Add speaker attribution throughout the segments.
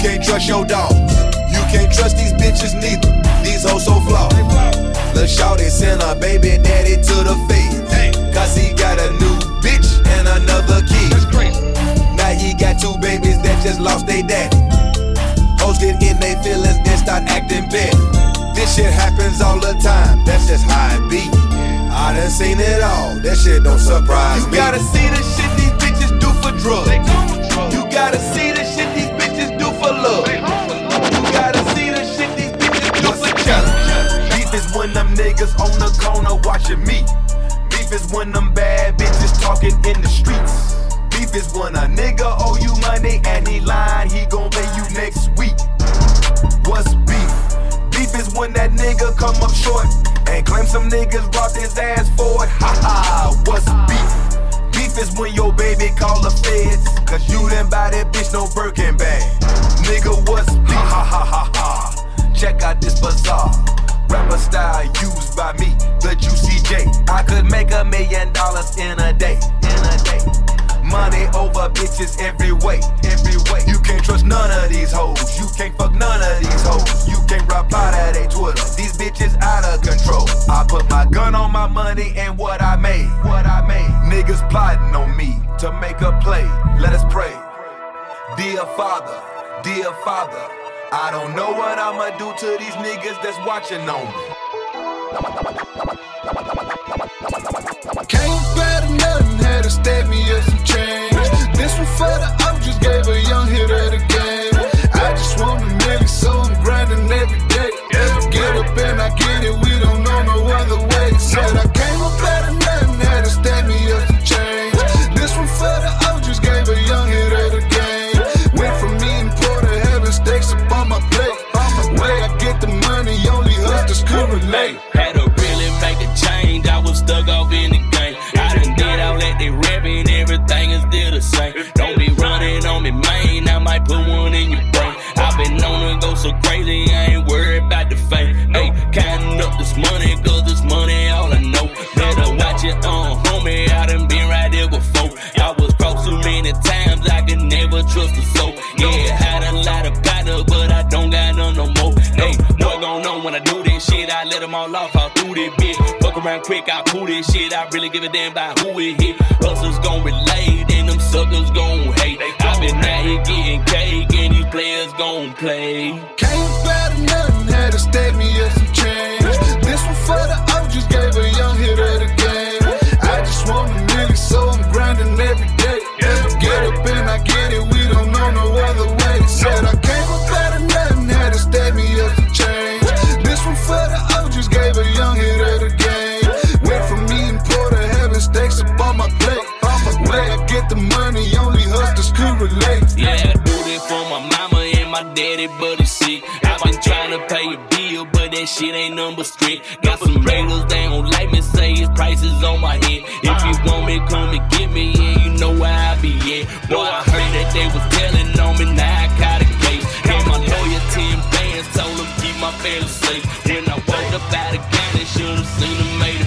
Speaker 1: can't trust your dog. You can't trust these bitches neither, these hoes so flawed. Lil' Shawty sent her baby daddy to the feds. Cause he got a new bitch and another kid. Now he got two babies that just lost their daddy. Hoes get in their feelings, then start acting bad. This shit happens all the time, that's just how it be. I done seen it all, that shit don't surprise me. You gotta see the shit these bitches do for drugs. You gotta see for love. You gotta see the shit these bitches do for challenge. Beef is when them niggas on the corner watching me. Beef is when them bad bitches talking in the streets. Beef is when a nigga owe you money and he lying, he gon' pay you next week. What's beef? Beef is when that nigga come up short and claim some niggas robbed his ass for it. Ha ha, what's beef? Beef is when your baby call the feds, cause you didn't buy that bitch no Birkin bag. Nigga, what's beef? Ha ha ha ha. Check out this bizarre. Rapper style used by me, the Juicy J. I could make a million dollars in a day, in a day. Money over bitches every way, every way. You can't trust none of these hoes. You can't fuck none of these hoes. You can't reply to they Twitter. These bitches out of control. I put my gun on my money and what I made, what I made. Niggas plotting on me to make a play. Let us pray. Dear Father, dear Father, I don't know what I'ma do to these niggas that's watching on me.
Speaker 2: Can't had to stab me up some change. This one for the just gave a young hit of the
Speaker 3: quick, I pull this shit. I really give a damn about who it hit. Number strict. Got some raiders, they don't like me, say his prices on my head. If you want me, come and get me, and you know where I be at. Boy, I heard that they was telling on me, now I caught a case. And my lawyer, 10 bands, told him keep my family safe. When I walked up out of county, should've seen him made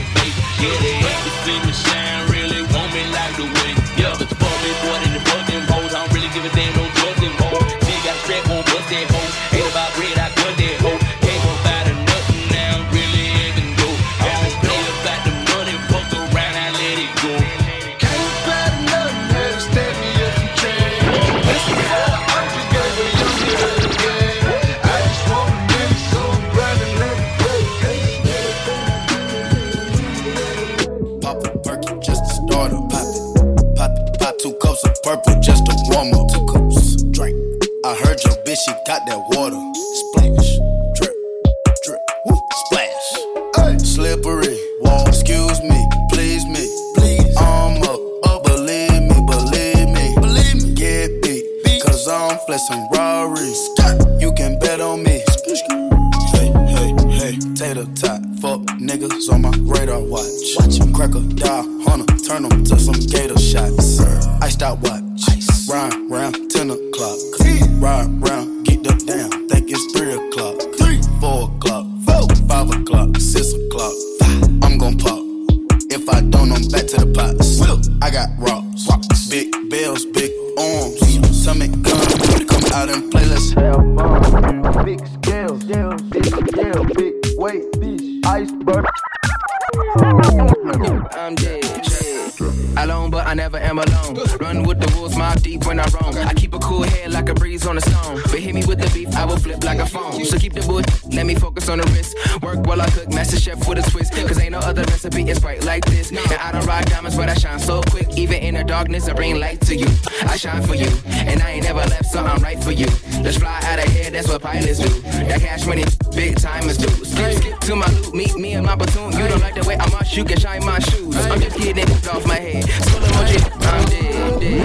Speaker 4: recipe is bright like this. And I don't ride diamonds, but I shine so quick. Even in the darkness, I bring light to you. I shine for you, and I ain't never left, so I'm right for you. Let's fly out of here, that's what pilots do. That cash money, big timers do. Skip, skip to my loot, meet me in my platoon. You don't like the way I march, you can shine my shoes. I'm just kidding, off my head. School emoji, I'm dead, I'm dead.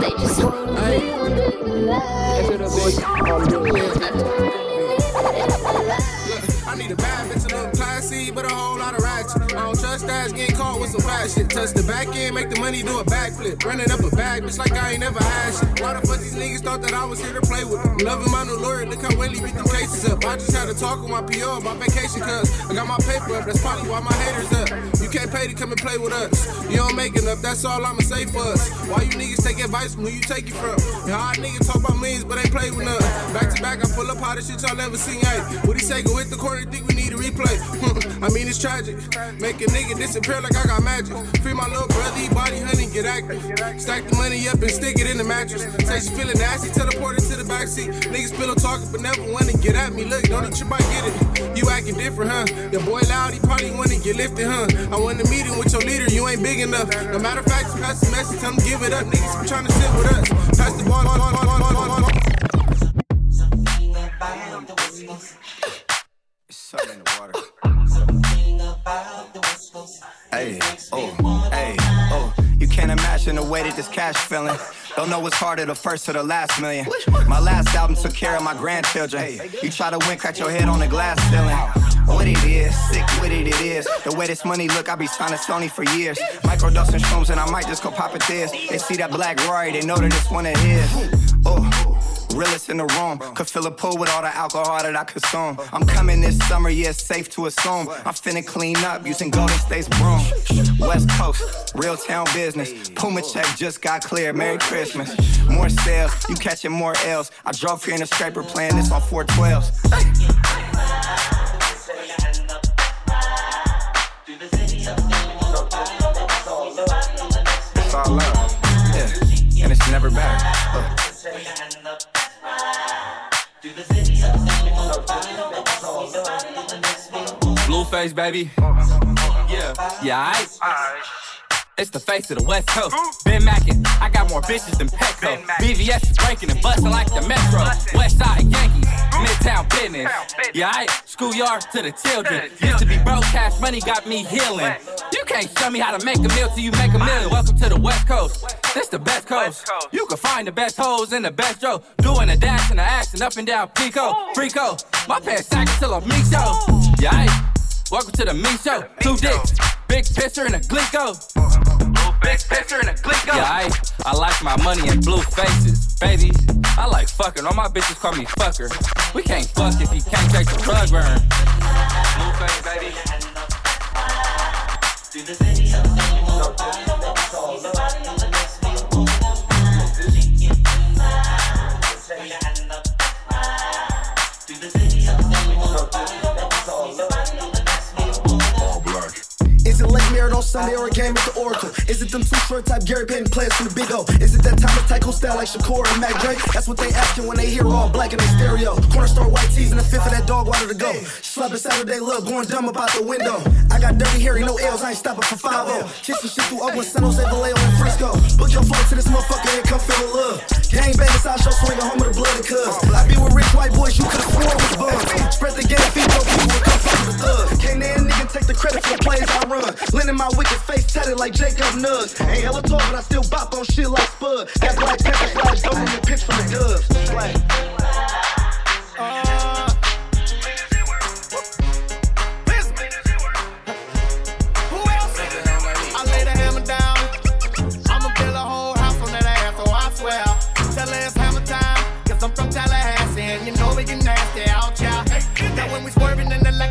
Speaker 4: They just wanna
Speaker 5: I need a bad but a whole lot of ratchet. I don't trust ass getting caught with some shit. Touch the back end, make the money do a backflip. Running up a bag, bitch, like I ain't never had shit. Why the fuck these niggas thought that I was here to play with them? Loving my new lawyer, look how Willie beat the cases up. I just had to talk with my PO about vacation, cuz I got my paper up. That's probably why my haters up. You can't pay to come and play with us. You don't make enough, that's all I'ma say for us. Why you niggas take advice from who you take it from? Yeah, hard niggas talk about millions, but ain't play with none. Back to back, I pull up all the shit y'all never seen. Hey, what he say? Go hit the corner, think we need a replay. I mean, it's tragic. Make a nigga disappear like I got magic. Free my little brother, he body honey, get active. Stack the money up and stick it in the mattress. Say she feeling nasty, teleport it to the backseat. Niggas pillow talking, but never wanna get at me. Look, don't eat your bite, get it. You acting different, huh? The boy loud, he probably wanna get lifted, huh? I want a meeting with your leader, you ain't big enough. No matter of fact, pass the message, tell him give it up. Niggas be trying to sit with us. Pass the ball, ball, ball, ball, ball, ball, ball.
Speaker 6: Something in the water. Hey, oh, hey, oh. You can't imagine the way that this cash feeling. Don't know what's harder, the first or the last million. My last album took care of my grandchildren. You try to win, crack your head on the glass ceiling. What it is, sick with it, it is. The way this money look, I be signing Sony for years. Microdosing shrooms and I might just go pop a this. They see that black Rory, they know that it's one of his. Realest in the room. Could fill a pool with all the alcohol that I consume. I'm coming this summer, yeah, it's safe to assume. I'm finna clean up using Golden State's broom. West Coast, real town business. Puma check just got cleared. Merry Christmas. More sales, you catching more L's. I drove here in a scraper playing this on 412s. It's all love. Yeah. And it's never better. Uh.
Speaker 7: Blueface, baby. Yeah, yeah, I. It's the face of the West Coast. Ben Mackin, I got more bitches than Petco. BVS is breaking and busting like the Metro. West Side Yankees, Midtown business. Yeah, I schoolyard to the children. Used to be broke, cash money got me healing. You can't show me how to make a meal till you make a million. Welcome to the West Coast. This the best coast. You can find the best hoes in the best row. Doing the dash and the action up and down Pico. Frico. My pants sack till I'm show. Yeah, I Welcome to the me show. Two dicks, big pisser and a glico. Big pisser and a glico. Yeah, I, I like my money in blue faces, baby. I like fucking. All my bitches call me fucker. We can't fuck if you can't take the drug burn. Blue face, baby.
Speaker 8: Is it Lake Merritt on Sunday or a game at the
Speaker 9: immortal? Is it them Too Short type Gary Payton players from the Big O? Is it that time Thomas Tycho style like Shakur and Mac Dre? That's what they asking when they hear all black in their stereo. Corner store white tees and a fifth of that dog water to go. Slapping Saturday love, going dumb about the window. I got dirty hair, no L's, I ain't stopping for 5 0. Kissing shit through Oakland, San Jose, Vallejo, and Frisco. Book your flight to this motherfucker and come feel the love. Gang bang inside show swinging home with the blood and cuz. I be with rich white boys, you could've sworn was bums. Spread the game, feed your people, come fuck with the thug. Can't take the credit for the plays I run. Lending my wicked face tatted like Jacob Nugs. Ain't hella tall, but I still bop on shit like Spud. Got black pepper slide, dope pitch from the dubs.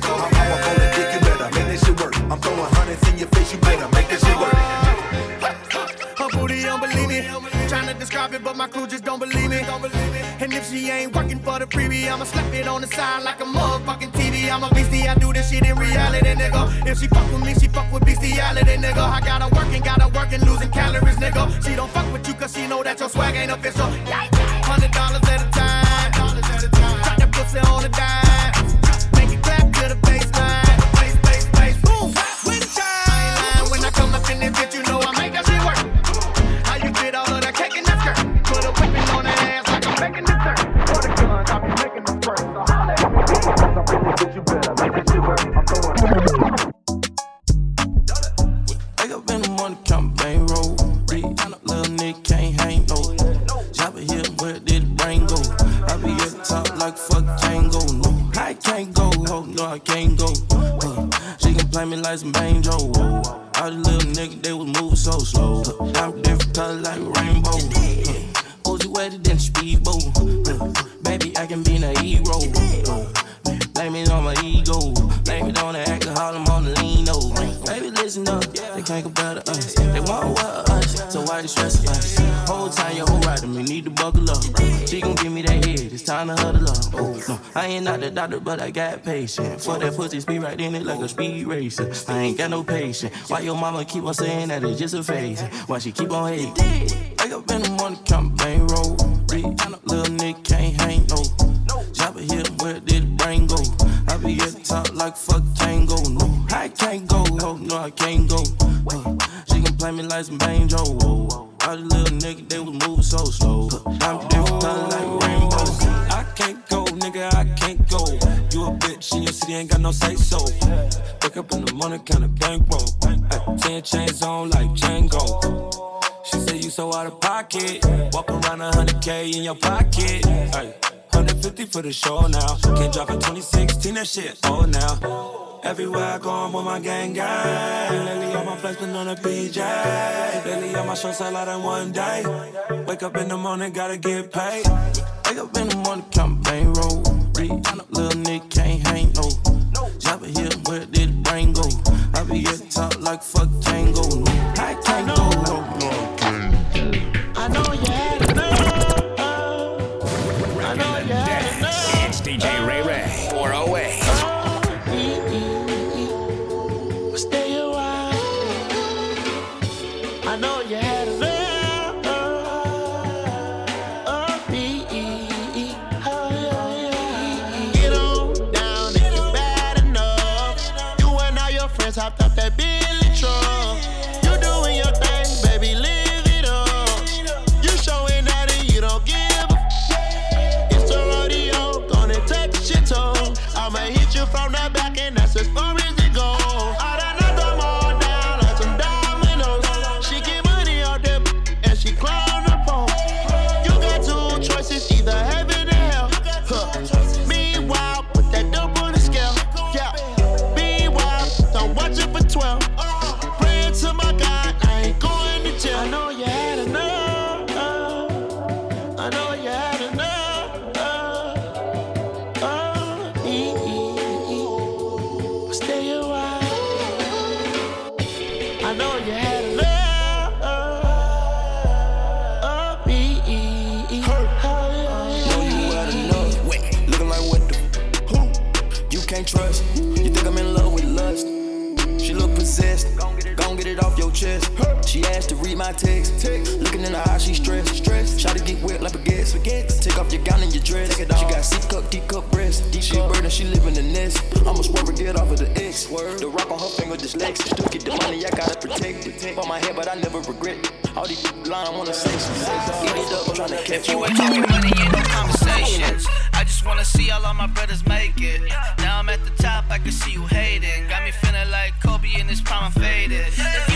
Speaker 10: work.
Speaker 1: Work. I'm throwing hundreds in your face, you better make that shit work.
Speaker 10: Her booty believe me. Trying to describe it, but my crew just don't believe me. And if she ain't working for the freebie, I'ma slap it on the side like a motherfucking TV. I'm a beastie, I do this shit in reality, nigga. If she fuck with me, she fuck with bestiality, nigga. I got her working, got her working, losing calories, nigga. She don't fuck with you cause she know that your swag ain't official. Hundred dollars at a time.
Speaker 11: Doctor, but I got patience. For that pussy, speed right in it like a speed racer. I ain't got no patience. Why your mama keep on saying that it's just a phase? Why she keep on hating? Wake up in the morning, count bankroll.
Speaker 12: Ten chains on like Django. She say you so out of pocket. Walk around a hundred K in your pocket. Ay, 150 for the show now. Can't drop in 2016, that shit old now. Everywhere I go, I'm with my gang gang. Lately, all my flex been on a PJ. Lately, all my shows sell out in one day. Wake up in the morning, gotta get paid.
Speaker 11: Wake up in the morning, count bankroll. Little nigga can't hang no. Chopper here, where did the brain go? Be the top like fuck Tango. No, I can't go. No,
Speaker 13: read my text. Text. Looking in her eyes, she stressed. Stressed. Try to get wet like baguettes. Take off your gown and your dress. She got C cup, D cup breast. She a bird and she live in the nest. I'ma swerve and get off of the X. Word. The rock on her finger dyslexic. Still get the money, I gotta protect it. On my head, but I never regret it. All these lying wanna say some Eat ah. it up, I'm trying to catch
Speaker 14: If you ain't talking money, ain't no conversations. I just wanna see all of my brothers make it. Now I'm at the top, I can see you hating. Got me feeling like Kobe in his prime, I'm faded. If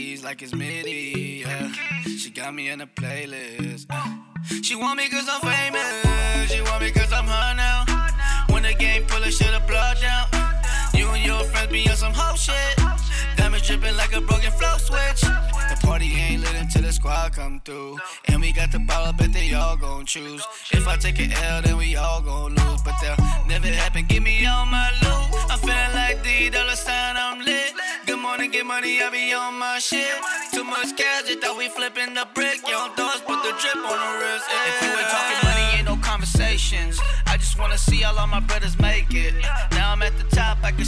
Speaker 14: keys like it's MIDI. Yeah. She got me in a playlist. uh. She want me cause I'm famous. She want me cause I'm her now. When the game pull a shit, a blood down. You and your friends be on some hoe shit. Diamonds dripping like a broken flow switch. The party ain't lit until the squad come through. And we got the ball, bet they all gon' choose. If I take an L, then we all gon' lose. But they'll never happen. Give me all my loot. I'm feeling like the dollar sign, I'm lit. Morning, get money, I be on my shit. Too much cash, they thought we flipping the brick. Young dogs put the drip on the wrist. If you ain't talking money, ain't no conversations. I just wanna see all of my brothers make it. Now I'm at the top, I can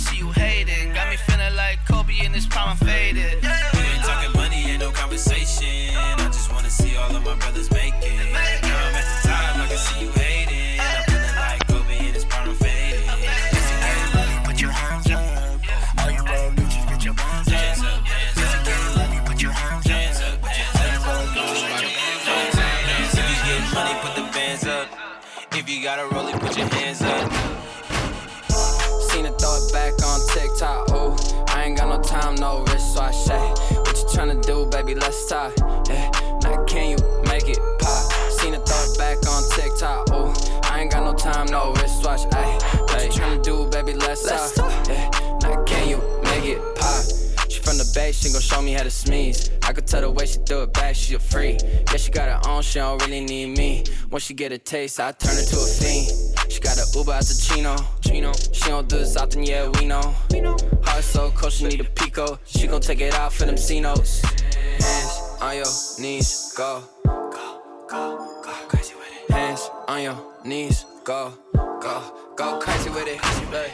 Speaker 4: wrist swatch. What you tryna do, baby? Let's talk. Yeah, now can you make it pop? She from the bay, she gon' show me how to sneeze. I could tell the way she threw it back, she a free. Yeah, she got her own, she don't really need me. Once she get a taste, I turn her to a fiend. She got a Uber out to Chino. Chino. She don't do this often, yeah, we know. We know. Heart so cold, she need a pico. She gon' take it out for them C notes. Hands on your knees, go. Go, go, go crazy with it. Hands on your knees, go, go, go crazy with it. Look.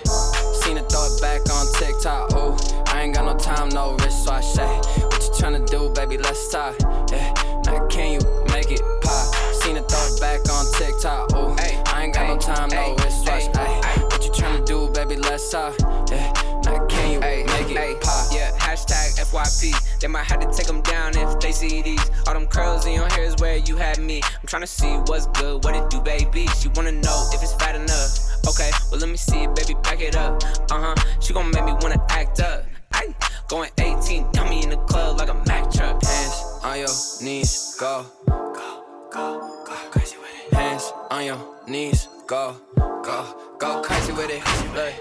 Speaker 4: Seen her throw it back on TikTok. Ooh, I ain't got no time, no wrist, so I say, What you tryna do, baby? Let's talk. Yeah, now can you make it pop? Seen her throw it back on TikTok. Ooh, I ain't got no time, no wrist, so I say, What you tryna do, baby? Let's talk.
Speaker 15: FYP. They might have to take them down if they see these. All them curls in your hair is where you had me. I'm tryna see what's good, what it do, baby. She wanna know if it's fat enough. Okay, well, let me see it, baby, back it up. Uh huh, she gon' make me wanna act up. Ay, going 18, got me in the club like a Mack truck.
Speaker 4: Hands on your knees, go. Go, go, go crazy with it. Hands on your knees, go. Go, go crazy with it. Look.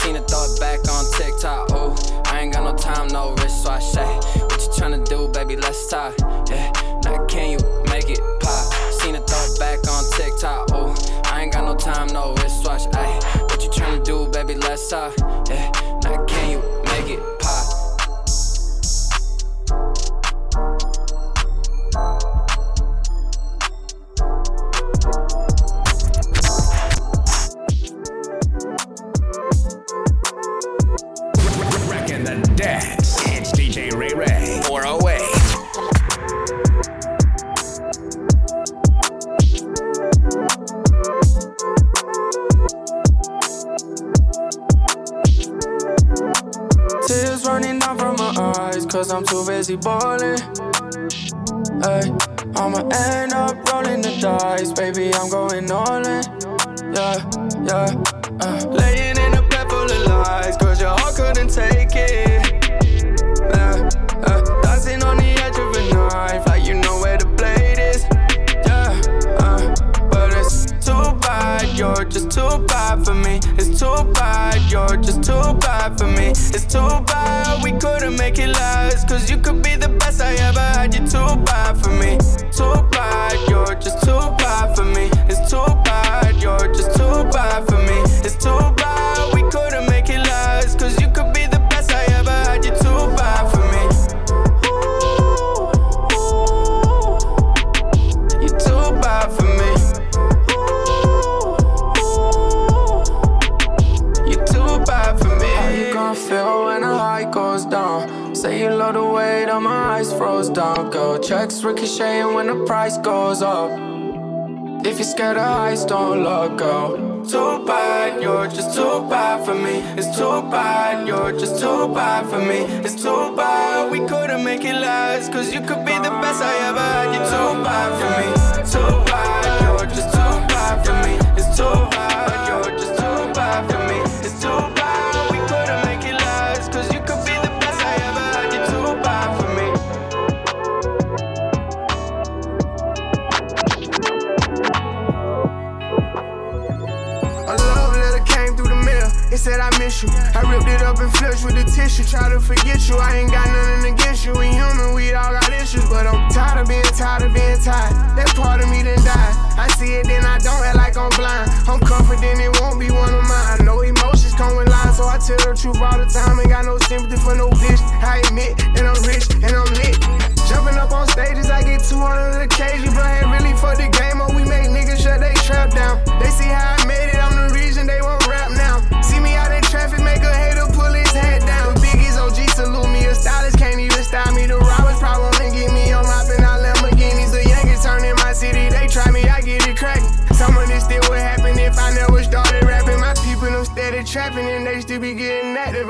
Speaker 4: Seen throw it back on TikTok. Ooh, I ain't got no time, no wrist, so I say, What you tryna do, baby? Let's talk. Yeah, now can you make it pop? Seen throw it back on TikTok. Ooh, I ain't got no time, no wrist watch. Ayy, what you tryna do, baby? Let's talk. Yeah, now can you make it
Speaker 13: cause I'm too busy balling. Ay, I'ma end up rolling the dice, baby, I'm going all in. Yeah, yeah. Uh, laying in a bed full of lies, you're just too bad for me. It's too
Speaker 16: bad we couldn't make it last. Cause you could be the best I ever had, you're too bad for me. Checks ricocheting when the price goes up. If you're scared of heights, don't look go. Too bad, you're just too bad for me. It's too bad, you're just too bad for me. It's too bad we couldn't make it last. Cause you could be the best I ever had. You're too bad for me. Too bad, you're just too bad for me. It's too bad, you're just too bad for me. It's too bad
Speaker 17: said I ripped it up and flushed with the tissue. Try to forget you. I ain't got nothing against you. We human, we all got issues. But I'm tired of being tired of being tired. That part of me done died. I see it, then I don't act like I'm blind. I'm confident it won't be one of mine. I know emotions come with lies, so I tell the truth all the time. Ain't got no sympathy for no bitch. I admit that I'm rich and I'm lit. Jumping up on stages, I get 200 occasion, but I ain't really for the game. Or we make niggas shut they trap down. They see how I made it, I'm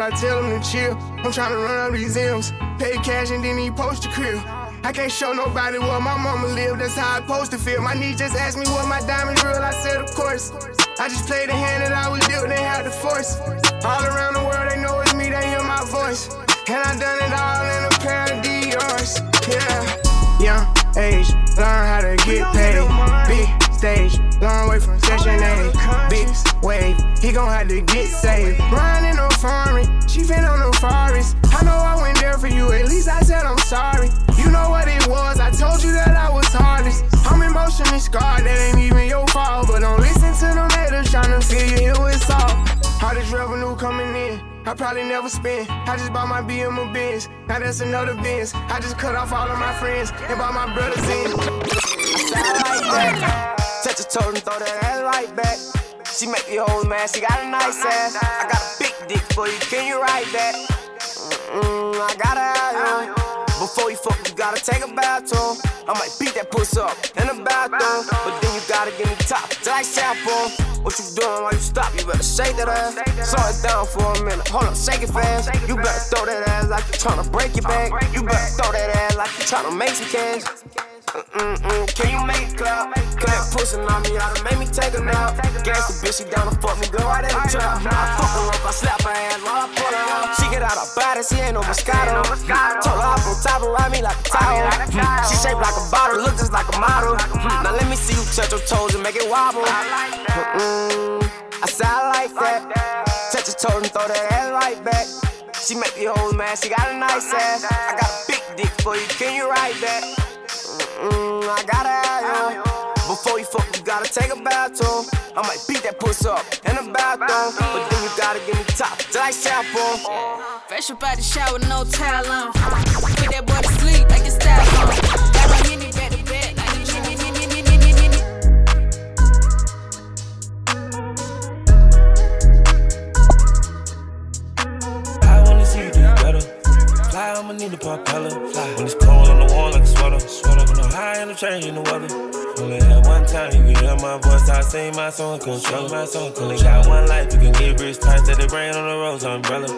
Speaker 17: I tell them to chill. I'm trying to run up these M's, pay cash and then he post a crib. I can't show nobody where my mama live, that's how I supposed to feel. My niece just asked me what my diamonds real, I said of course. I just played the hand that I was dealt, they had the force. All around the world, they know it's me, they hear my voice. And I done it all in a pair of Dior's, yeah. Young age, learn how to get paid. Big stage, long way from session A. Big wave, he gon' have to get saved. Riding on foreign, she been on the forest. I know I went there for you, at least I said I'm sorry. You know what it was, I told you that I was hardest. I'm emotionally scarred, that ain't even your fault. But don't listen to them haters tryna feel you here with salt. All this revenue coming in. I probably never spend. I just bought my BM a Benz. Now that's another Benz. I just cut off all of my friends and bought my brothers in.
Speaker 9: Toe and throw that ass right back. She make me hold man, she got a nice ass. I got a big dick for you, can you ride that? Mm, I gotta have you. Before you fuck, you gotta take a bathroom. I might beat that puss up in the bathroom, but then you gotta give me top till I shampoo. What you doing while you stop? You better shake that ass. Slow it down for a minute. Hold up, shake it fast. You better throw that ass like you tryna break your back. You better throw that ass like you tryna make some cash. Mm-mm-mm. Can you make it clap? Clap pushing on me, oughta make me take a nap. Gangsta bitch, she down to fuck me, go right in the trap. I fuck her up, I slap her ass while I pull her out. She get out her body, she ain't no Moscato. Told her hop on top ride me like a towel. Mm. She shaped like a bottle, look just like a model. Mm. Now let me see you touch your toes and make it wobble. I Mm-mm. I said I like that. Touch your toes and throw that ass right back. She make me hold man, she got a nice ass. I got a big dick for you, can you ride that? Mm, I gotta have you. Before you fuck, you gotta take a bathroom. I might beat that puss up in the bathroom, but then you gotta give me top till I shampoo.
Speaker 18: Fresh up out the shower, no towel on. Put that boy to sleep like it's style on. Got my yinny back to back like a yinny, yinny, yinny, yinny, yinny.
Speaker 12: I wanna see you do better. Fly, I'ma need a propeller. Fly when it's cold on the wall like a sweater. Sweater I'm high and I'm changing the weather. Only had one time you can hear my voice. I sing my song, control my song. Only got one life, you can get rich. Tight that it rain on the rose umbrella.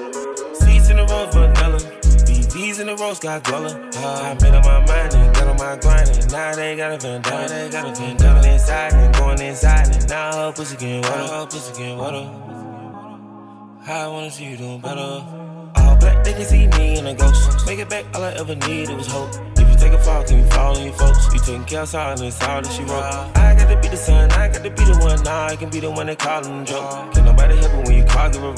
Speaker 12: Seats in the rose vanilla. BVs in the rose got dweller. I made up my mind and got on my grind and now they got a vendetta. They got a vendetta inside and going inside and now her pussy getting wetter. Her pussy getting wetter. I wanna see you doing better. All black, they can see me in a ghost. Make it back, all I ever needed was hope. Take a fall, can you fall your folks? You taking care of and all that she wrote. I got to be the son, I got to be the one, nah, I can be the one that call him joke. Can nobody help it when you call, give a.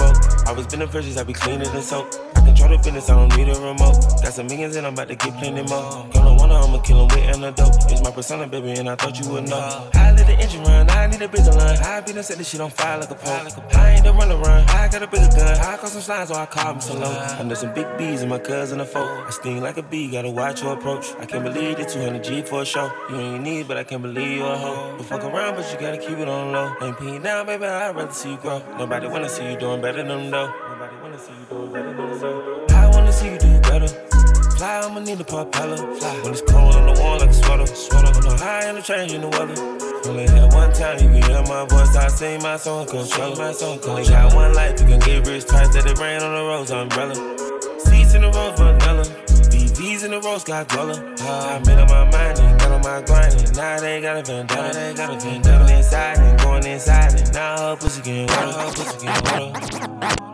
Speaker 12: I was been the first, I be cleaner than soap. Control the business, I don't need a remote. Got some millions and I'm about to get plenty more. Gonna wanna, I'ma kill him with antidote. It's my persona, baby, and I thought you would know. I let the engine run, I need a bigger line. I been done set this shit on fire like a pole. I ain't the run I got a bigger gun. I caught some slides, so I call me so low. I know some big bees and my cousin a foe. I sting like a bee, gotta watch your approach. I can't believe the 200G for a show. You ain't need, but I can't believe you a hoe. But fuck around, but you gotta keep it on low. Ain't peeing down, baby, I'd rather see you grow. Nobody wanna see you doing better than them, though. Nobody wanna see you doing better than them, though. I wanna see you do better. Fly, I'ma need a propeller. Fly when it's cold on the wall like a sweater. Sweater on the high and the change in the weather. Only had one time you can hear my voice. I sing my song, control my song. Only got one life, you can get rich twice. Let it rain on the rose umbrella. Seats in the rose vanilla. BVs in the rose got guala. Ah, I made up my mind and got on my grind. And now they got a vendetta. They got a vendetta. Going inside and going inside. And now her pussy getting wetter. Her pussy getting wetter.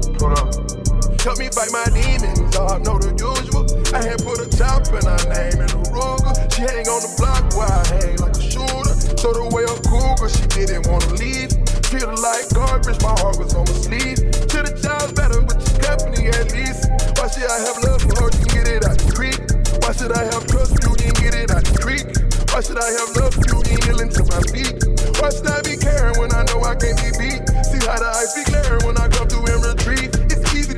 Speaker 19: Help me fight my demons, I know the usual. I had put a top in her name in a Ruger. She hang on the block while I hang like a shooter. So the way cool, but she didn't wanna leave. Her like garbage, my heart was on my sleeve. Should the child better with your company at least. Why should I have love for her, you can get it out the creek? Why should I have trust you, you can get it out the creek? Why should I have love for you, you kneeling to my feet? Why should I be caring when I know I can't be beat? See how the ice be glaring when I come through and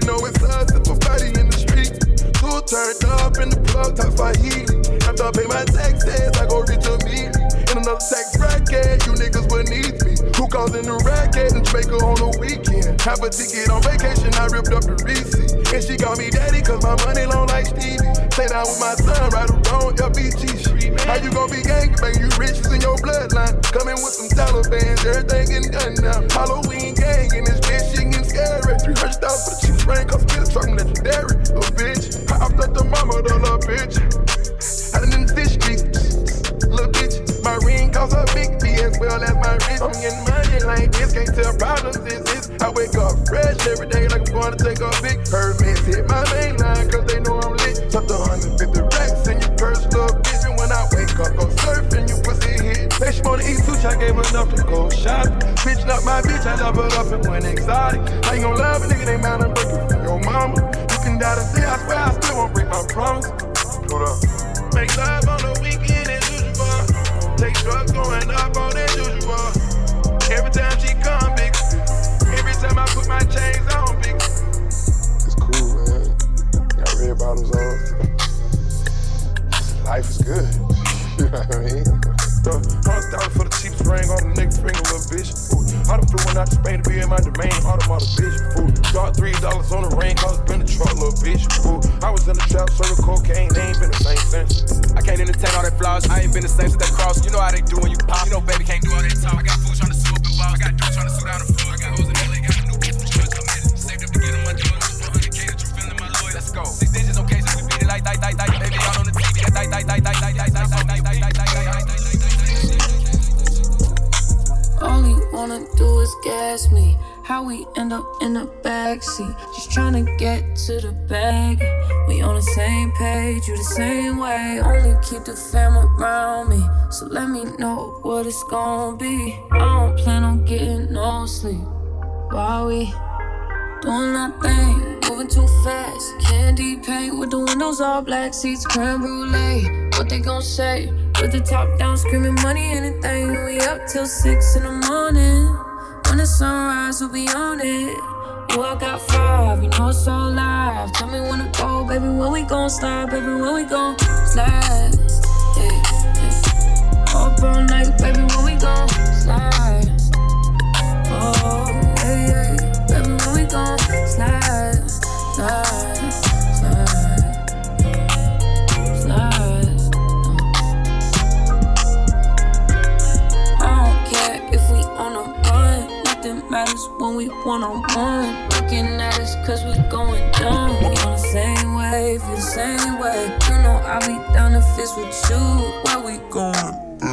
Speaker 19: know it's us if a fighty in the street. Two turned up in the plug, top five heat. After I pay my taxes, I go reach a meet. Another tax bracket, you niggas beneath me. Who causing the racket in Jamaica on the weekend? Have a ticket on vacation, I ripped up the receipt. And she called me daddy, cause my money long like Stevie. Stay down with my son, right around LBG Street. How you gon' be gang bang? You rich it's in your bloodline. Coming with some Taliban, everything getting done now. Halloween gang in this bitch, she getting scary. 300 dollars for the cheap train, cause the truck legendary. Little bitch, I upped the mama, the little bitch. Is. I wake up fresh every day like I'm to take a big permit. Hit my main line cause they know I'm lit. Tuck the 150 racks in your purse, little bitch. And when I wake up, go surfing, you pussy hit. Say she wanna eat sushi, I gave enough to go shopping. Bitch, not my bitch, I love her up and went exotic. I ain't gon' love a nigga, they mad and breaking from your mama. You can die to say, I swear I still won't break my promise. Hold up. Make love on the weekend as usual. Take drugs going One out to Spain to be in my domain, automata, bitch. Ooh, got three dollars on the ring, cause been a truck, little bitch. I was in the trap, serving cocaine, they ain't been the same since.
Speaker 20: I can't entertain all that flaws. I ain't been the same since that cross. You know how they do when you pop. You know,
Speaker 21: it's gonna be. I don't plan on getting no sleep. Why we doing our thing, moving too fast. Candy paint with the windows all black, seats creme brulee. What they gon' say? With the top down, screaming money, anything. We up till six in the morning. When the sunrise, we'll be on it. You I got five, you know it's all live. Tell me when to go, baby. When we gon' slide, baby. When we gon' slide baby, when we gon' slide. Oh, hey, hey, baby, when we gon' slide, slide, slide, slide. I don't care if we on a run, nothing matters when we one on one. Looking at us, cause we going down. We on the same wave, you the same way. You know I be down if it's with you. Where we going?
Speaker 22: Yeah,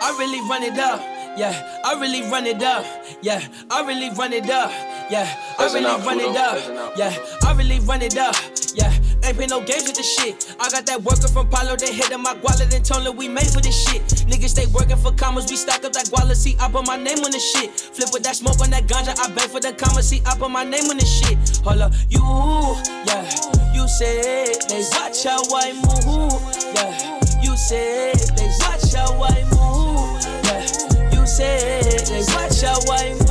Speaker 22: I really run it up. Yeah, I really run it up. Yeah, I really run it up. Yeah, I really run it up.
Speaker 1: Up.
Speaker 22: Yeah, I really run it up. Yeah, ain't been no games with this shit. I got that worker from Palo, they hit my guala, then told we made for this shit. Niggas stay working for commas, we stack up that guala, see, I put my name on this shit. Flip with that smoke on that ganja, I beg for the comma, see, I put my name on this shit. Hold up, you, yeah, you said they watch how I move, yeah. You said they watch how I move, yeah. You said they watch how I move,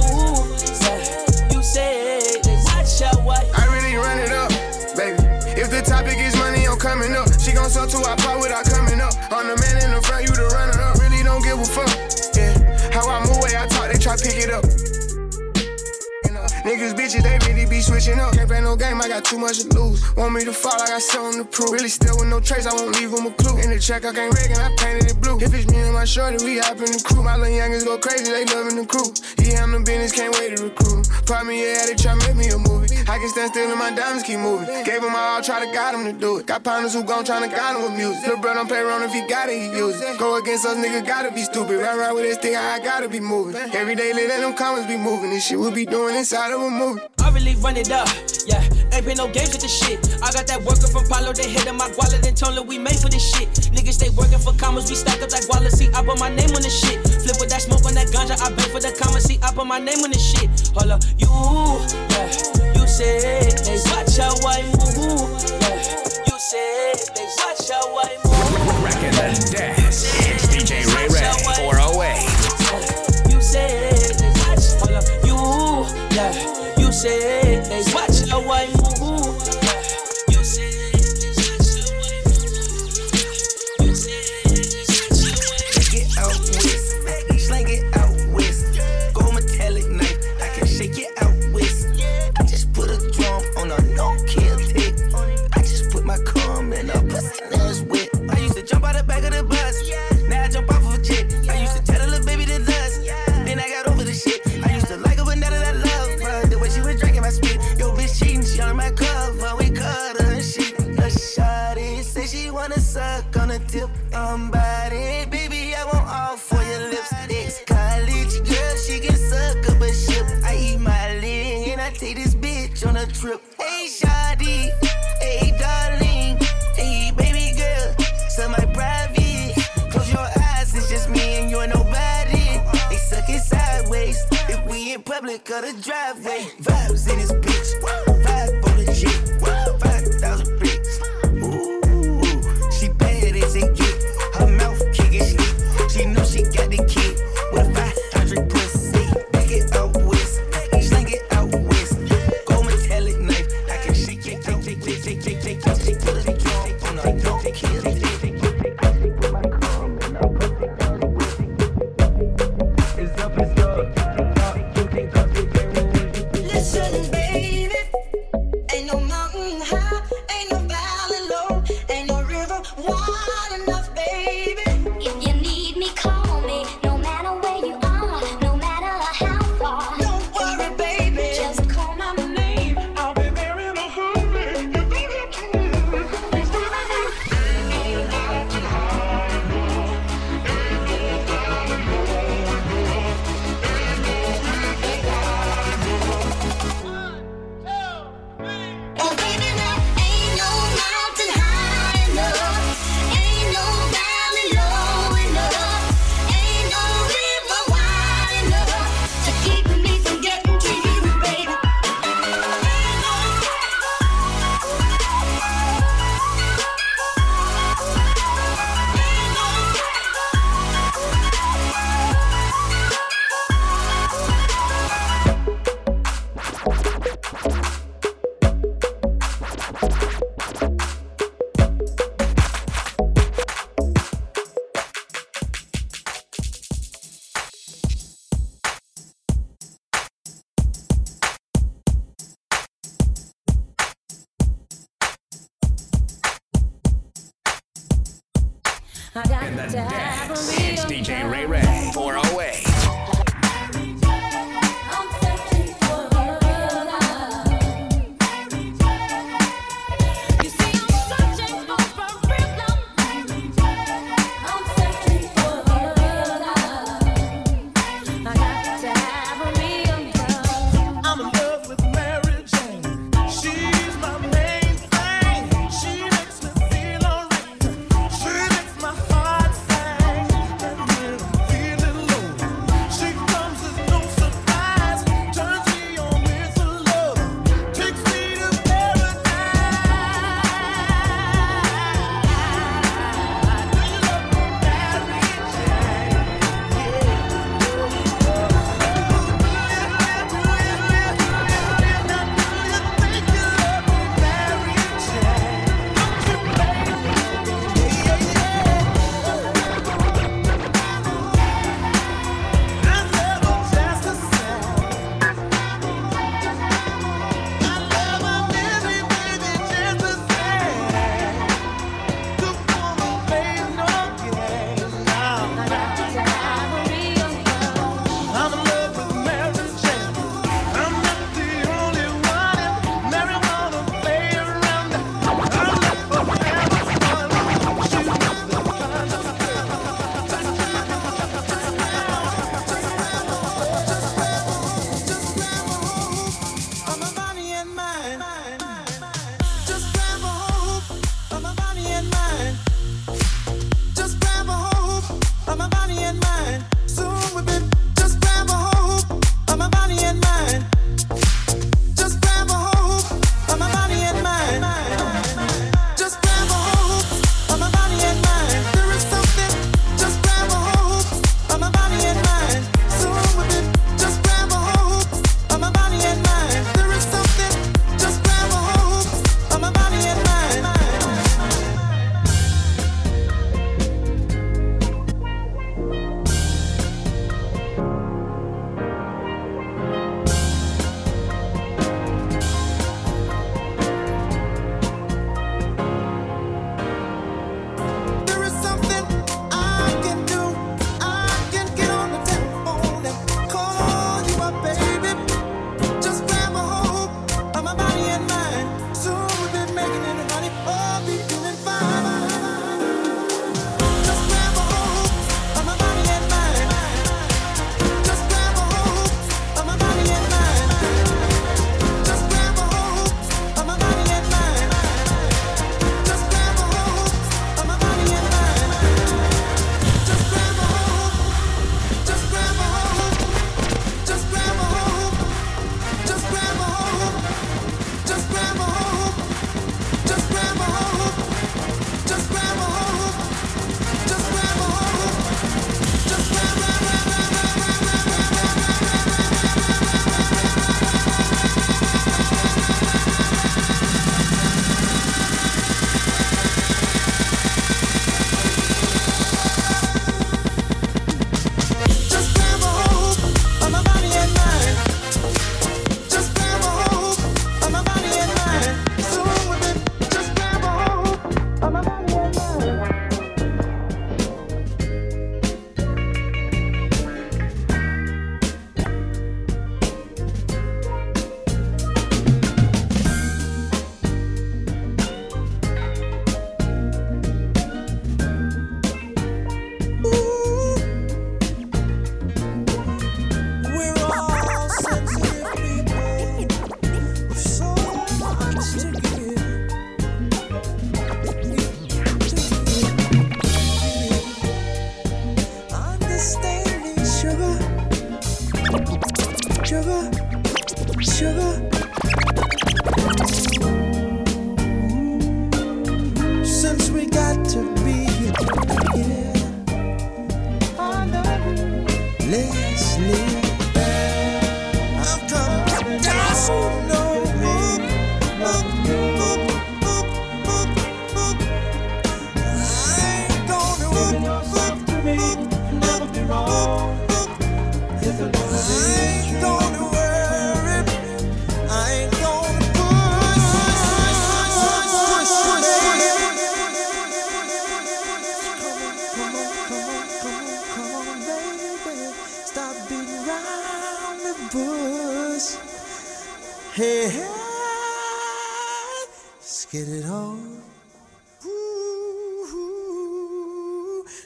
Speaker 17: up. She gon' sell to our part without coming up. I'm the man in the front, you the runner up. Really don't give a fuck. Yeah, how I move, way I talk, they try pick it up. Niggas, bitches, they really be switching up. Can't play no game, I got too much to lose. Want me to fall, I got something to prove. Really still with no trace, I won't leave them a clue. In the check, I can't rig and I painted it blue. If it's me and my shorty, we hop in the crew. My little youngins go crazy, they loving the crew. I'm the business, can't wait to recruit. Pop me, yeah, they try to make me a movie. I can stand still and my diamonds keep moving. Gave them all, try to guide them to do it. Got partners who gon' tryna guide them with music. Lil' bro don't play around if he got it, he use it. Go against us, nigga, gotta be stupid. Ride around with this thing, I gotta be moving. Every day, let them comments be moving. This shit we be doing inside of a movie.
Speaker 22: I really run it up. Yeah, ain't been no games with this shit. I got that worker from Palo, they hit my guala, then told her we made for this shit. Niggas stay working for commas, we stack up that guala, see, I put my name on this shit. Flip with that smoke on that ganja, I beg for the commas, see, I put my name on this shit. Hold up, you, yeah, you said they watch how I move. Yeah, you said they watch how I move.
Speaker 23: Wrecking the dance.
Speaker 24: say in public or the driveway. Vibes in this bitch, And the
Speaker 21: dance.
Speaker 11: It's DJ Ray Ray. 4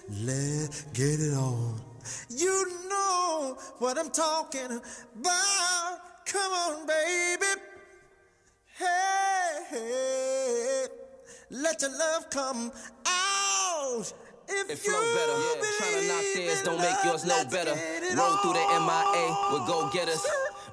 Speaker 11: let's get it on. You know what I'm talking about. Come on, baby. Hey, hey, let your love come out. If
Speaker 24: It flow better. Yeah. Tryna knock theirs, don't make yours no better. Roll through the MIA go.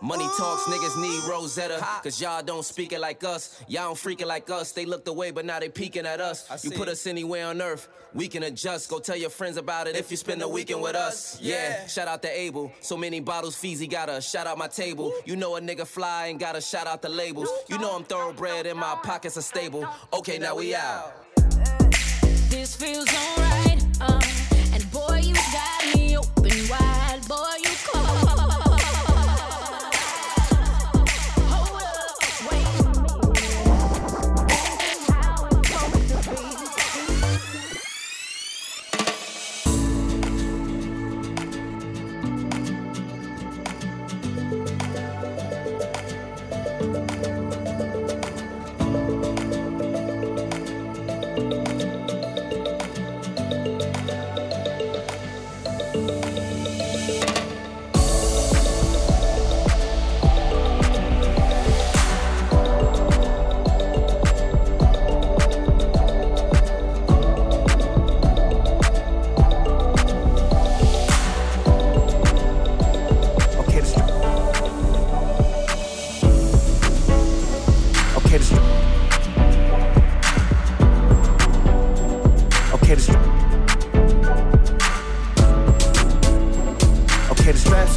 Speaker 24: Money talks, niggas need Rosetta. Cause y'all don't speak it like us. Y'all don't freak it like us. They looked away, but now they peeking at us. You put us anywhere on earth, we can adjust. Go tell your friends about it if you spend the weekend with us. Yeah, shout out to Abel. So many bottles, Feezy got a shout out my table. You know a nigga fly and got a shout out the labels. You know I'm thoroughbred and my pockets are stable. Okay, now we out.
Speaker 25: This feels alright, uh, and boy, you got me open wide.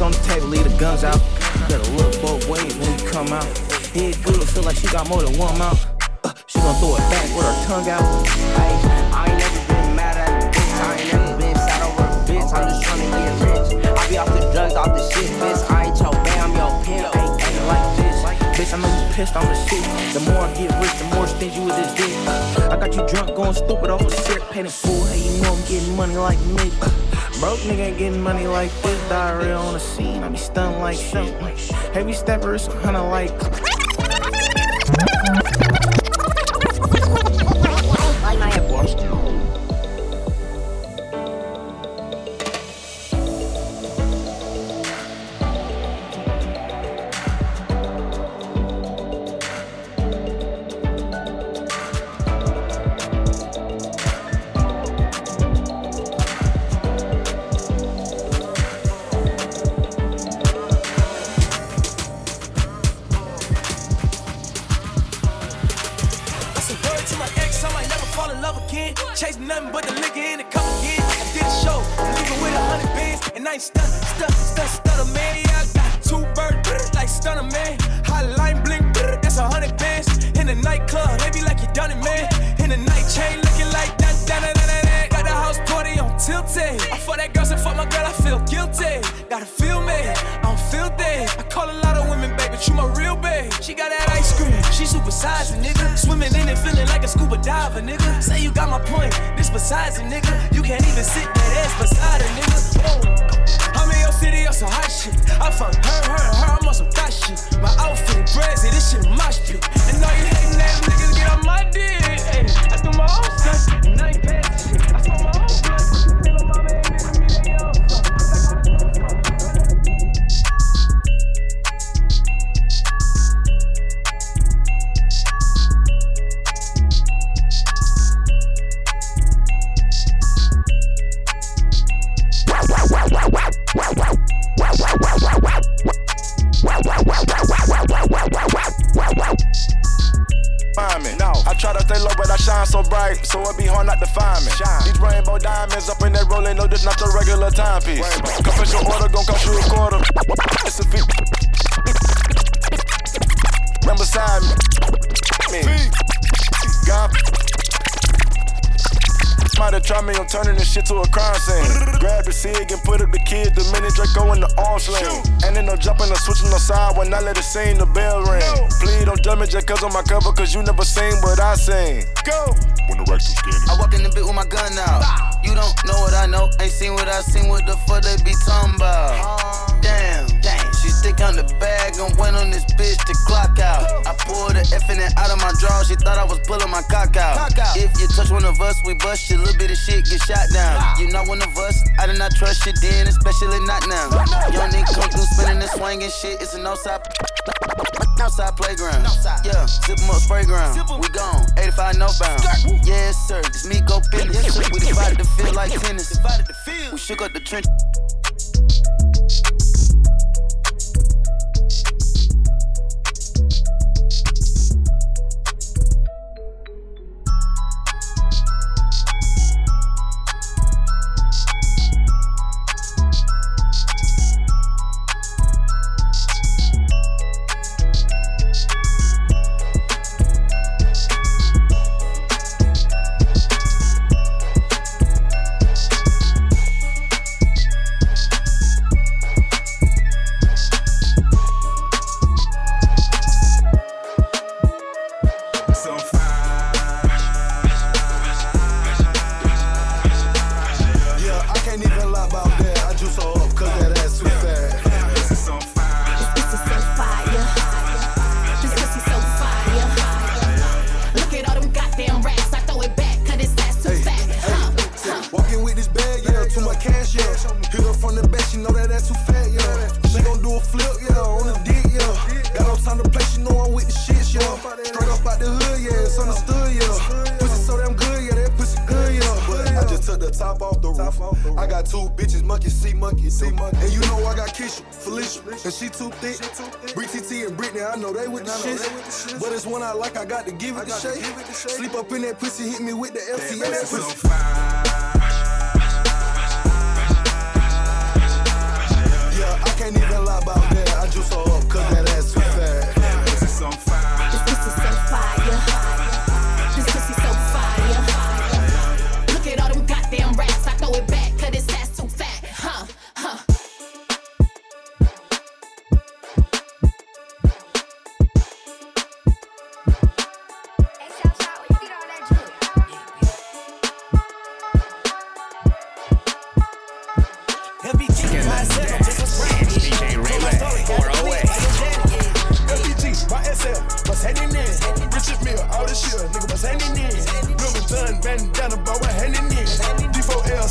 Speaker 26: On the table, leave the guns out. Better look both ways when we come out. Head good, feel like she got more than one mouth. Uh, she gon' throw it back with her tongue out.
Speaker 22: Ay, I ain't never been mad at a bitch. I ain't never been sad over a bitch. I'm just tryna get rich. I be off the drugs, off the shit, bitch. I ain't your man, I'm your pimp. Ain't, ain't like this.
Speaker 26: Bitch, I know you pissed on the shit. The more I get rich, the more stingy with this dick. Uh, I got you drunk, going stupid off a sip, painted fool. Hey, you know I'm getting money like me. Broke nigga ain't getting money like this. Diarrhea on the scene, I be stunned like shit. Heavy steppers, it's a hundred like.
Speaker 22: Like
Speaker 13: shit.
Speaker 27: When I let it sing, the bell ring. Please don't judge me just cause on my cover, cause you never seen what I seen. Go! When the racks too skinny.
Speaker 28: I walk in the bit with my gun out. You don't know what I know, ain't seen what I seen. What the fuck they be talking about? Damn, damn. She
Speaker 24: stick on the bag and went on this bitch to clock out. I pulled the F in it out of my draw, she thought I was pulling my cock out. If you touch one of us, we bust you, little bit of shit get shot down. You not one of us, I did not trust you then, especially not now. Young nigga come through spinning and swinging shit, it's an outside. Outside playground. Yeah, zip 'em up, Sprayground. We gone, 85 no bound. Yes, sir, it's me go business. We divided the field like tennis. We shook up the trench.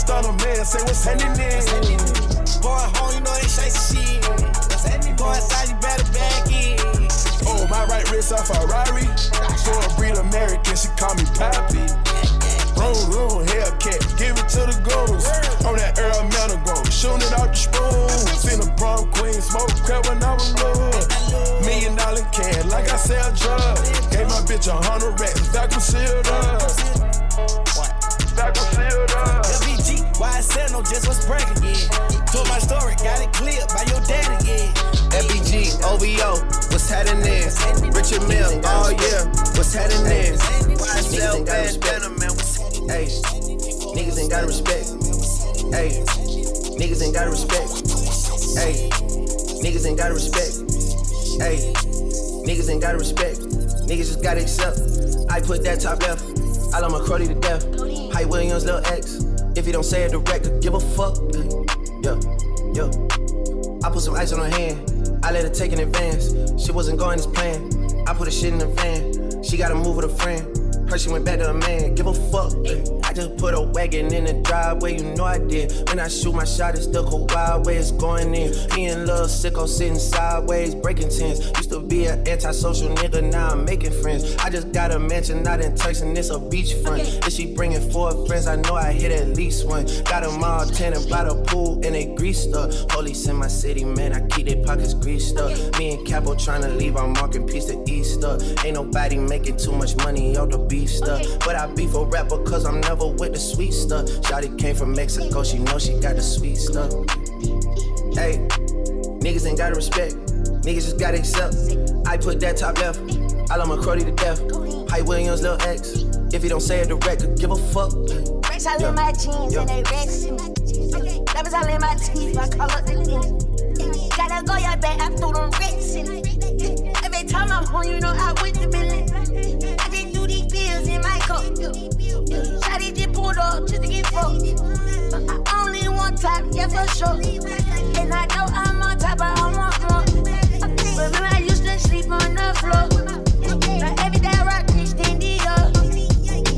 Speaker 19: D4L, starter man, say what's happening in?
Speaker 13: Going home, you know they say shit. Go inside, you better back in.
Speaker 19: Oh, my right wrist off a Ferrari. For a breed American, she call me Pappy. Room, room, Hellcat, give it to the goons. On that Earl Manor Grove, shooting it out the spoon. Seen a prom queen, smoke crap when I was little. Million dollar can, like I sell drugs. Gave my bitch a hundred racks, vacuum sealed up. Vacuum sealed up.
Speaker 13: FBG, why I said no, just was bragging, yeah. Told my story, got it cleared by your daddy, yeah.
Speaker 24: FBG, OVO, what's happening? Richard Mille, oh yeah, what's happening? YSL bandana, man, what's? Hey, niggas ain't got respect. Hey, niggas ain't got respect. Hey, niggas ain't got respect. Hey, niggas ain't got respect. Niggas just gotta accept. I put that top left. I love my cruddy to death. Hype Williams, little X. If you don't say it direct, could give a fuck. Yeah, yeah. I put some ice on her hand. I let her take in advance. She wasn't going as planned. I put a shit in the van. She gotta move with a friend. Her she went back to a man. Give a fuck. I just put a wagon in the driveway. You know I did. When I shoot my shot, it's the wild way it's going in. Me and Lil Sicko sitting sideways, breaking tens. Used to be an antisocial nigga, now I'm making friends. I just got a mansion out in Turks and it's a beachfront. If she bringing four friends, I know I hit at least one. Got them all tanning by the pool and they greased up. Police in my city, man, I keep their pockets greased up. Me and Capo trying to leave our marking piece to Easter. Ain't nobody making too much money off the beef stuff. But I beef a rapper cause I'm never with the sweet stuff. Shawty came from Mexico, she know she got the sweet stuff. Hey, niggas ain't gotta respect. Niggas just gotta accept. I put that top left. I love my cruddy to death. Hype Williams, Lil X. If you don't say it direct, could give a fuck.
Speaker 29: Racks all in my jeans and they racks in my jeans. Diamonds all in my teeth, I call up the lens. Gotta go your back, I threw them racks in it. Every time I'm home, you know I with the million just pulled up just to get fucked. I only want top, yeah for sure. And I know I'm on top, but I want more.
Speaker 30: Remember I used to sleep on the
Speaker 29: floor. Now every day I rock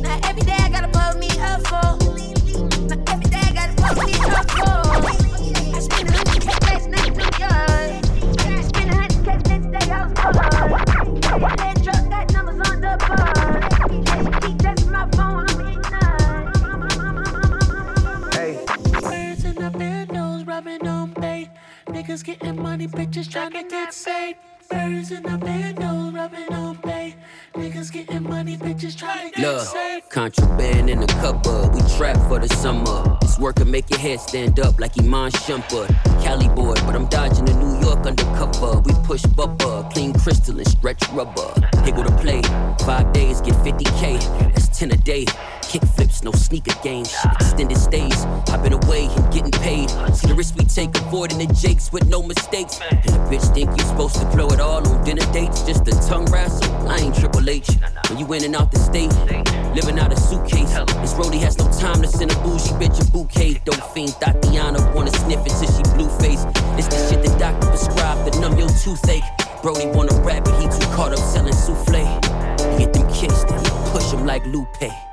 Speaker 29: Now every day I gotta pull me. Now every day I gotta pull me
Speaker 30: Niggas getting money, bitches trying to get saved. Birds in the bando, rubbing on bait. Niggas getting money, bitches trying to get
Speaker 31: Look,
Speaker 30: saved.
Speaker 31: contraband in the cupboard. Uh, we trap for the summer. This work can make your head stand up like Iman Shumpert. Cali boy, but I'm dodging the New York undercover. We push bubba, clean crystal and stretch rubber. Higgle to play. Five days, get 50k. That's 10 a day. Kick flips, no sneaker game. Shit, extended stays. I've been away and getting paid. See the risk we take, avoiding the jakes with no mistakes. And the bitch think you supposed to blow it all on dinner dates. Just a tongue wrestle. I ain't Triple H. When you in and out the state, living out a suitcase. This roadie has no time to send a bougie bitch a bouquet. Don't fiend Tatiana wanna sniff it till she blue face. It's the shit the doctor prescribed to numb your toothache. Brody wanna rap, but he too caught up selling souffle. You get them then you push him like Lupe.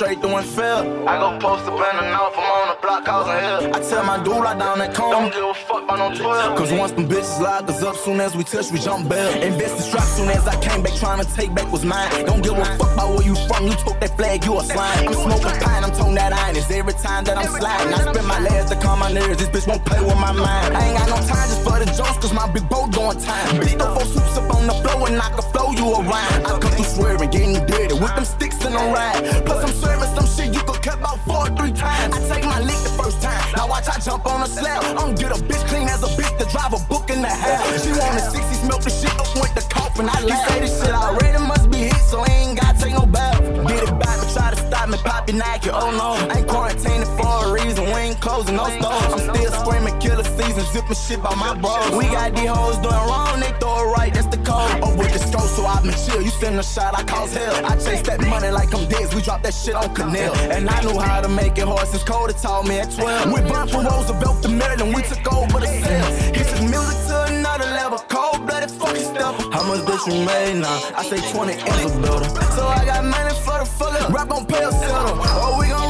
Speaker 13: Straight through and fail. I go post up in the north, I'm on the causing hell. I tell my dude right down that corner, don't give a fuck about no 12. Cause once them bitches lock us up, soon as we touch, we jump bail. Invest the strap soon as I came back, trying to take back what's mine. Don't give a fuck about where you from, you took that flag, you a slime. I'm smoking pine, I'm toting that iron, it's every time that I'm sliding. I spend my last to calm my nerves, this bitch won't play with my mind. I ain't got no time just for the jokes, cause my big boat doing time. Bitch, throw four swoops up on the floor and I can flow you around. I come through swearing, getting dirty with them sticks in the ride. Plus I'm serving some shit you could cut about four or three times. I take my lick the first time, now watch I jump on a slab. I'm get a bitch clean as a bitch to drive a book in the house. She want a 60 smoke the shit up with the coffin. I laugh. say this shit I already must be hit, so I ain't gotta take no bath. Get it back, try to stop me, pop your Nike. Oh no, I ain't quarantining for. Closing no stores. I'm still screaming killer season, zipping shit by my bros. We got these hoes doing wrong, they throw it right, that's the code. Oh, with the stroke, so I've been chill. You send a shot, I cause hell. I chase that money like I'm dead, we drop that shit on Canal. And I knew how to make it hard since Cody taught me at 12. We burned from Roosevelt to Maryland, we took over the sales. Hit this music to another level, cold blooded fucking stuff. How much that you made now? I say 20 M's a builder. So I got money for the full up. Rap on pale settle. Oh, we gon'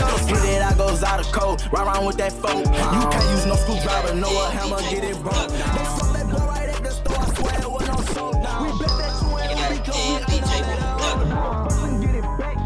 Speaker 13: tryna it, I goes out of code. Ride around with that phone. You can't use no screwdriver, no a hammer, get it broke. They sold that boy right at the store, I swear it was no. We bet that you ain't because we ain't all that up. Get it back.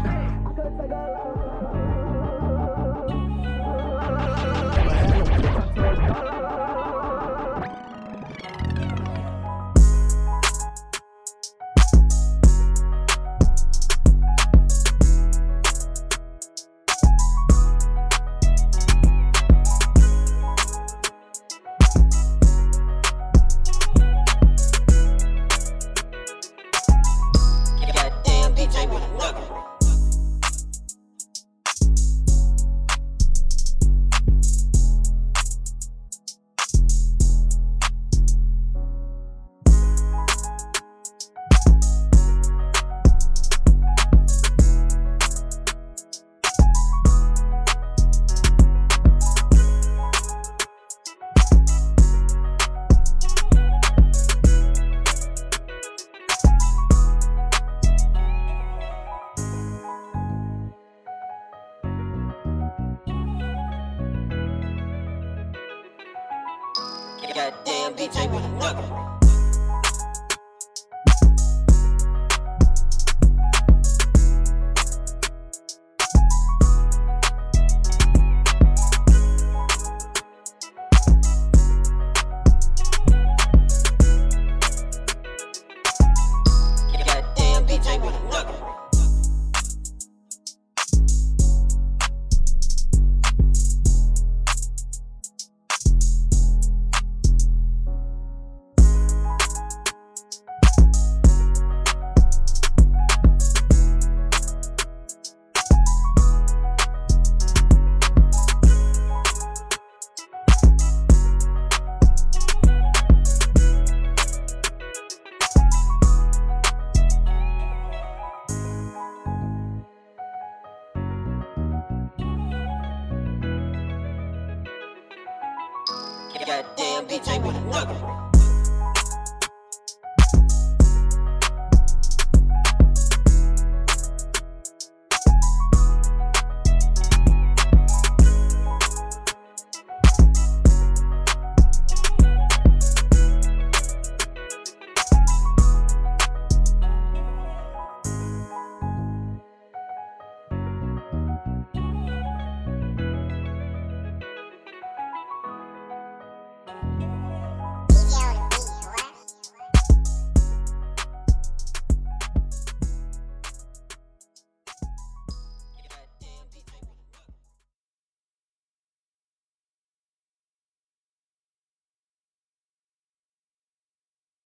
Speaker 31: Goddamn DJ with a nugget.